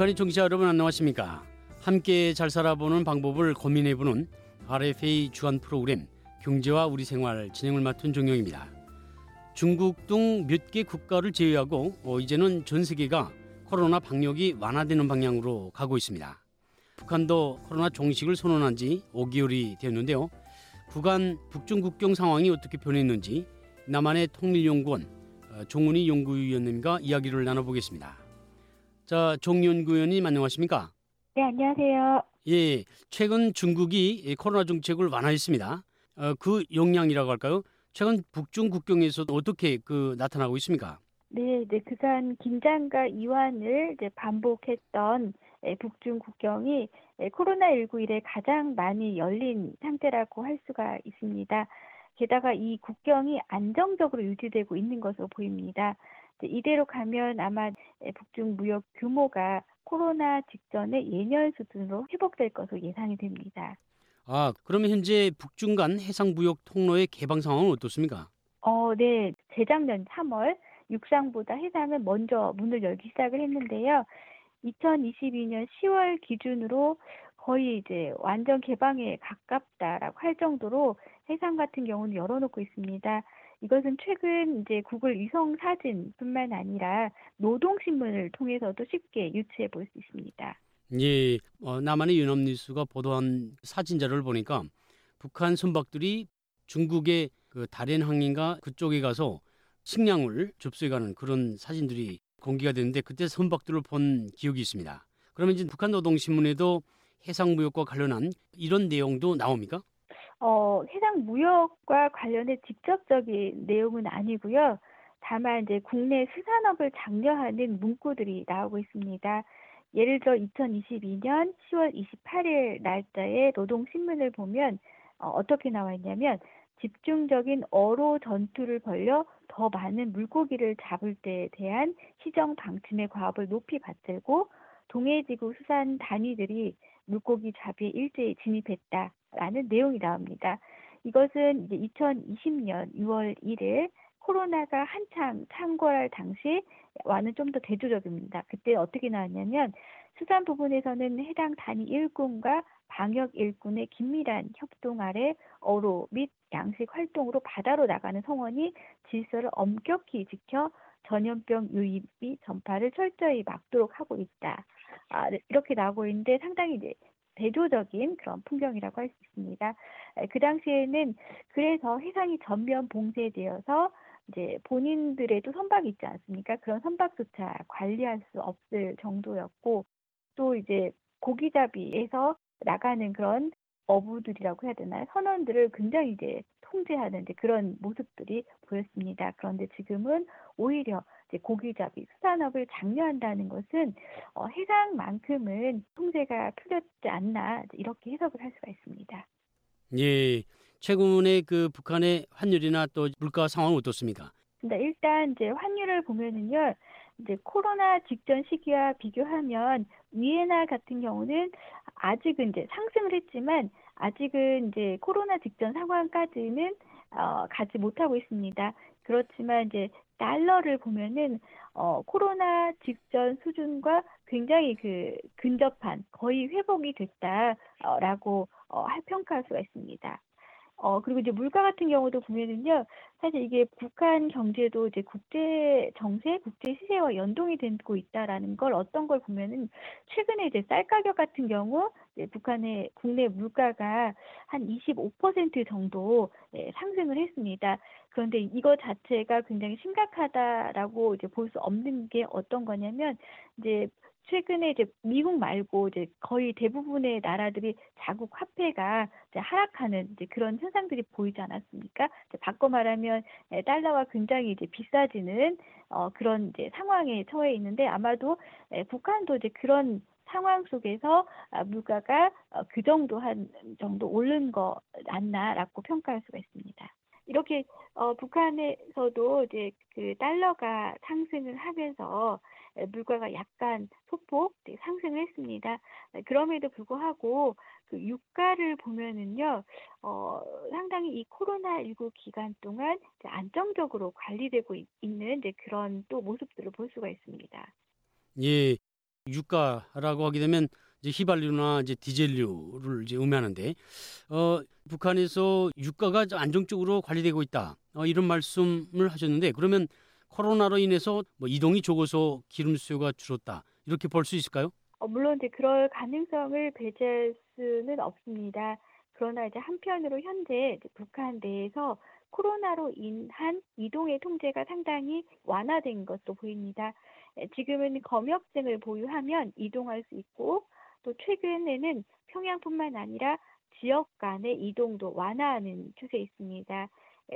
북한의 청취자 여러분 안녕하십니까? 함께 잘 살아보는 방법을 고민해보는 RFA 주간 프로그램 경제와 우리 생활 진행을 맡은 종영입니다. 중국 등 몇 개 국가를 제외하고 어, 이제는 전 세계가 코로나 방역이 완화되는 방향으로 가고 있습니다. 북한도 코로나 종식을 선언한 지 5개월이 되었는데요. 구간 북중 국경 상황이 어떻게 변했는지 남한의 통일연구원 어, 종훈이 연구위원님과 이야기를 나눠보겠습니다. 자, 종 연구위원님 안녕하십니까? 네, 안녕하세요. 예, 최근 중국이 코로나 정책을 완화했습니다. 어, 그 영향이라고 할까요? 최근 북중 국경에서 어떻게 그 나타나고 있습니까? 네, 네, 그간 긴장과 이완을 이제 반복했던 예, 북중 국경이 예, 코로나19 이래 가장 많이 열린 상태라고 할 수가 있습니다. 게다가 이 국경이 안정적으로 유지되고 있는 것으로 보입니다. 이대로 가면 아마 예, 북중 무역 규모가 코로나 직전의 예년 수준으로 회복될 것으로 예상이 됩니다. 아, 그러면 현재 북중 간 해상 무역 통로의 개방 상황은 어떻습니까? 어, 네. 재작년 3월 육상보다 해상은 먼저 문을 열기 시작을 했는데요. 2022년 10월 기준으로 거의 이제 완전 개방에 가깝다라고 할 정도로 해상 같은 경우는 열어놓고 있습니다. 이것은 최근 이제 구글 위성 사진뿐만 아니라 노동신문을 통해서도 쉽게 유추해 볼 수 있습니다. 예, 어, 남한의 연합뉴스가 보도한 사진자를 보니까 북한 선박들이 중국의 그 다롄 항인가 그쪽에 가서 식량을 접수해가는 그런 사진들이 공개가 됐는데 그때 선박들을 본 기억이 있습니다. 그러면 이제 북한 노동신문에도 해상 무역과 관련한 이런 내용도 나옵니까? 어, 해상 무역과 관련해 직접적인 내용은 아니고요. 다만 이제 국내 수산업을 장려하는 문구들이 나오고 있습니다. 예를 들어 2022년 10월 28일 날짜의 노동신문을 보면 어, 어떻게 나와 있냐면 집중적인 어로 전투를 벌여 더 많은 물고기를 잡을 때에 대한 시정 방침의 과업을 높이 받들고 동해지구 수산 단위들이 물고기 잡이에 일제히 진입했다 라는 내용이 나옵니다. 이것은 이제 2020년 6월 1일 코로나가 한창 창궐할 당시와는 좀 더 대조적입니다. 그때 어떻게 나왔냐면 수산 부분에서는 해당 단위 일꾼과 방역 일꾼의 긴밀한 협동 아래 어로 및 양식 활동으로 바다로 나가는 성원이 질서를 엄격히 지켜 전염병 유입 및 전파를 철저히 막도록 하고 있다. 아, 이렇게 나오고 있는데 상당히 이제 대조적인 그런 풍경이라고 할 수 있습니다. 그 당시에는 그래서 해상이 전면 봉쇄되어서 이제 본인들에도 선박이 있지 않습니까? 그런 선박조차 관리할 수 없을 정도였고 또 이제 고기잡이에서 나가는 그런 어부들이라고 해야 되나요? 선원들을 굉장히 이제 통제하는 이제 그런 모습들이 보였습니다. 그런데 지금은 오히려 고기잡이 수산업을 장려한다는 것은 어, 해상만큼은 통제가 풀렸지 않나 이렇게 해석을 할 수가 있습니다. 예, 최근에 그 북한의 환율이나 또 물가 상황은 어떻습니까? 네, 일단 이제 환율을 보면은요. 이제 코로나 직전 시기와 비교하면 위에나 같은 경우는 아직은 이제 상승을 했지만 아직은 이제 코로나 직전 상황까지는 어, 가지 못하고 있습니다. 그렇지만 이제 달러를 보면은 어, 코로나 직전 수준과 굉장히 그 근접한 거의 회복이 됐다라고 어, 평가할 수가 있습니다. 어, 그리고 이제 물가 같은 경우도 보면은요, 사실 이게 북한 경제도 이제 국제 정세, 국제 시세와 연동이 되고 있다라는 걸 어떤 걸 보면은 최근에 이제 쌀 가격 같은 경우 북한의 국내 물가가 한 25% 정도 네, 상승을 했습니다. 그런데 이거 자체가 굉장히 심각하다라고 이제 볼 수 없는 게 어떤 거냐면 이제 최근에 이제 미국 말고 이제 거의 대부분의 나라들이 자국 화폐가 이제 하락하는 이제 그런 현상들이 보이지 않았습니까? 바꿔 말하면 예, 달러가 굉장히 이제 비싸지는 어 그런 이제 상황에 처해 있는데 아마도 예, 북한도 이제 그런 상황 속에서 아, 물가가 어, 그 정도 한 정도 오른 거 맞나라고 평가할 수가 있습니다. 이렇게 어, 북한에서도 이제 그 달러가 상승을 하면서 물가가 약간 소폭 네, 상승을 했습니다. 네, 그럼에도 불구하고 그 유가를 보면은요, 어, 상당히 이 코로나19 기간 동안 안정적으로 관리되고 있는 이제 그런 또 모습들을 볼 수가 있습니다. 예. 유가라고 하게 되면 이제 휘발유나 이제 디젤류를 이제 의미하는데 어, 북한에서 유가가 안정적으로 관리되고 있다 어, 이런 말씀을 하셨는데 그러면 코로나로 인해서 뭐 이동이 적어서 기름 수요가 줄었다 이렇게 볼 수 있을까요? 어, 물론 이제 그럴 가능성을 배제할 수는 없습니다. 그러나 이제 한편으로 현재 북한 내에서 코로나로 인한 이동의 통제가 상당히 완화된 것으로 보입니다. 지금은 검역증을 보유하면 이동할 수 있고 또 최근에는 평양뿐만 아니라 지역 간의 이동도 완화하는 추세에 있습니다.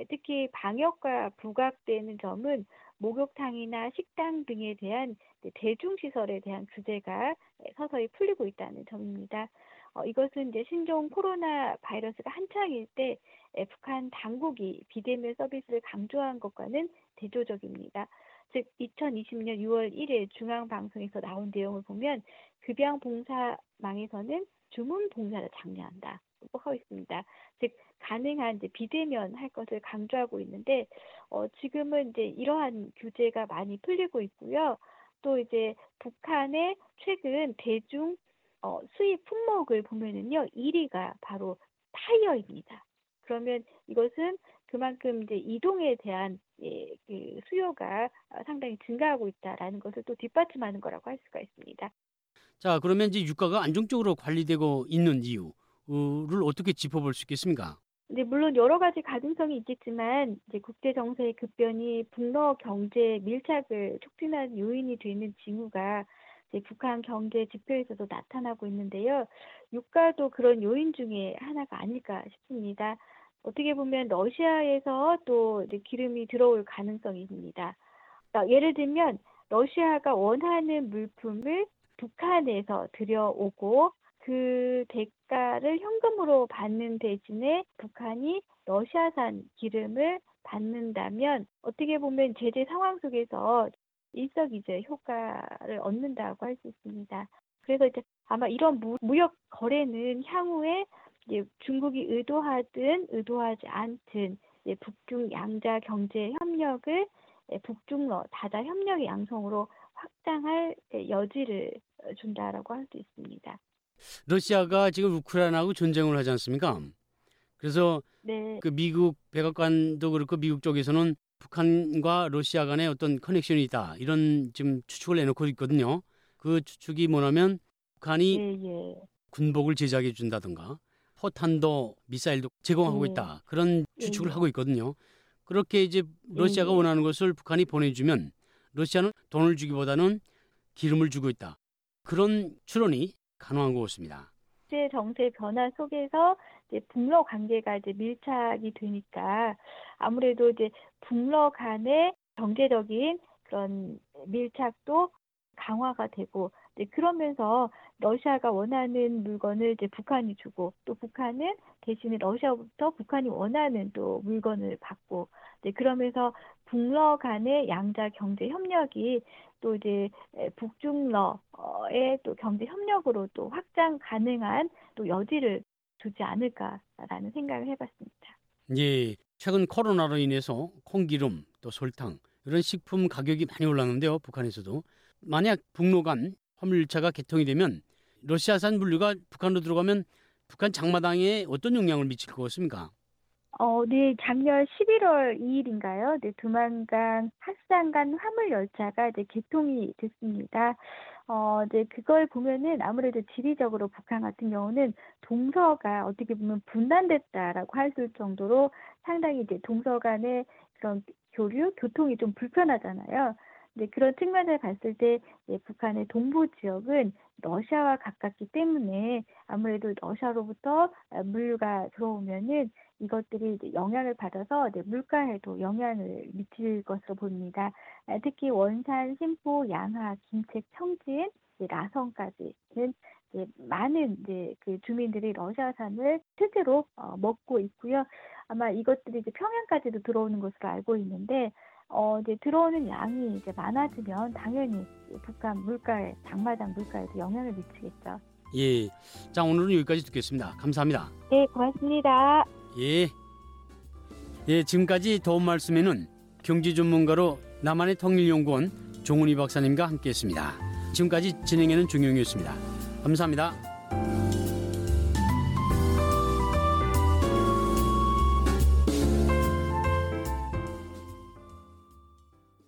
특히 방역과 부각되는 점은 목욕탕이나 식당 등에 대한 대중시설에 대한 규제가 서서히 풀리고 있다는 점입니다. 어, 이것은 이제 신종 코로나 바이러스가 한창일 때 북한 당국이 비대면 서비스를 강조한 것과는 대조적입니다. 즉 2020년 6월 1일 중앙방송에서 나온 내용을 보면 급양봉사망에서는 주문 봉사를 장려한다. 하고 있습니다. 즉 가능한 이제 비대면 할 것을 강조하고 있는데 어, 지금은 이제 이러한 규제가 많이 풀리고 있고요. 또 이제 북한의 최근 대중 어, 수입 품목을 보면은요 1위가 바로 타이어입니다. 그러면 이것은 그만큼 이제 이동에 대한 예, 그 수요가 상당히 증가하고 있다라는 것을 또 뒷받침하는 거라고 할 수가 있습니다. 자, 그러면 이제 유가가 안정적으로 관리되고 있는 이유 를 어떻게 짚어볼 수 있겠습니까? 네, 물론 여러 가지 가능성이 있겠지만 이제 국제 정세의 급변이 북러 경제 밀착을 촉진하는 요인이 되는 징후가 북한 경제 지표에서도 나타나고 있는데요. 유가도 그런 요인 중에 하나가 아닐까 싶습니다. 어떻게 보면 러시아에서 또 기름이 들어올 가능성이 있습니다. 그러니까 예를 들면 러시아가 원하는 물품을 북한에서 들여오고 그 대가를 현금으로 받는 대신에 북한이 러시아산 기름을 받는다면 어떻게 보면 제재 상황 속에서 일석이조의 효과를 얻는다고 할 수 있습니다. 그래서 이제 아마 이런 무역 거래는 향후에 이제 중국이 의도하든 의도하지 않든 북중 양자 경제 협력을 북중러 다자 협력의 양성으로 확장할 여지를 준다라고 할 수 있습니다. 러시아가 지금 우크라이나하고 전쟁을 하지 않습니까? 그래서 네. 그 미국 백악관도 그렇고 미국 쪽에서는 북한과 러시아 간의 어떤 커넥션이 있다 이런 지금 추측을 내놓고 있거든요. 그 추측이 뭐냐면 북한이 예, 예. 군복을 제작해 준다든가 포탄도 미사일도 제공하고 네. 있다. 그런 추측을 네. 하고 있거든요. 그렇게 이제 러시아가 네. 원하는 것을 북한이 보내주면 러시아는 돈을 주기보다는 기름을 주고 있다. 그런 추론이 가능한 것 같습니다. 국제 정세 변화 속에서 이제 북러 관계가 이제 밀착이 되니까 아무래도 이제 북러 간의 경제적인 그런 밀착도 강화가 되고 이제 그러면서 러시아가 원하는 물건을 이제 북한이 주고 또 북한은 대신에 러시아부터 북한이 원하는 또 물건을 받고 이제 그러면서 북러 간의 양자 경제 협력이 또 이제 북중러의 또 경제 협력으로 또 확장 가능한 또 여지를 두지 않을까라는 생각을 해봤습니다. 예, 최근 코로나로 인해서 콩기름 또 설탕 이런 식품 가격이 많이 올랐는데요. 북한에서도 만약 북로 간 화물차가 개통이 되면 러시아산 물류가 북한으로 들어가면 북한 장마당에 어떤 영향을 미칠 것 같습니까? 어, 네, 작년 11월 2일인가요? 네, 두만강 합산간 화물 열차가 이제 개통이 됐습니다. 어, 이제 그걸 보면은 아무래도 지리적으로 북한 같은 경우는 동서가 어떻게 보면 분단됐다라고 할 정도로 상당히 이제 동서 간의 그런 교류, 교통이 좀 불편하잖아요. 네, 그런 측면을 봤을 때 네, 북한의 동부 지역은 러시아와 가깝기 때문에 아무래도 러시아로부터 물류가 들어오면은 이것들이 영향을 받아서 네, 물가에도 영향을 미칠 것으로 보입니다. 아, 특히 원산, 심포, 양화, 김책, 청진, 라성까지는 많은 이제 그 주민들이 러시아산을 실제로 어, 먹고 있고요. 아마 이것들이 이제 평양까지도 들어오는 것으로 알고 있는데 어, 이제 들어오는 양이 이제 많아지면 당연히 북한 물가에 장마당 물가에도 영향을 미치겠죠. 예. 자, 오늘은 여기까지 듣겠습니다. 감사합니다. 네, 고맙습니다. 예. 예, 지금까지 도움 말씀에는 경제 전문가로 남한의 통일연구원 종훈이 박사님과 함께했습니다. 지금까지 진행하는 종용이었습니다. 감사합니다.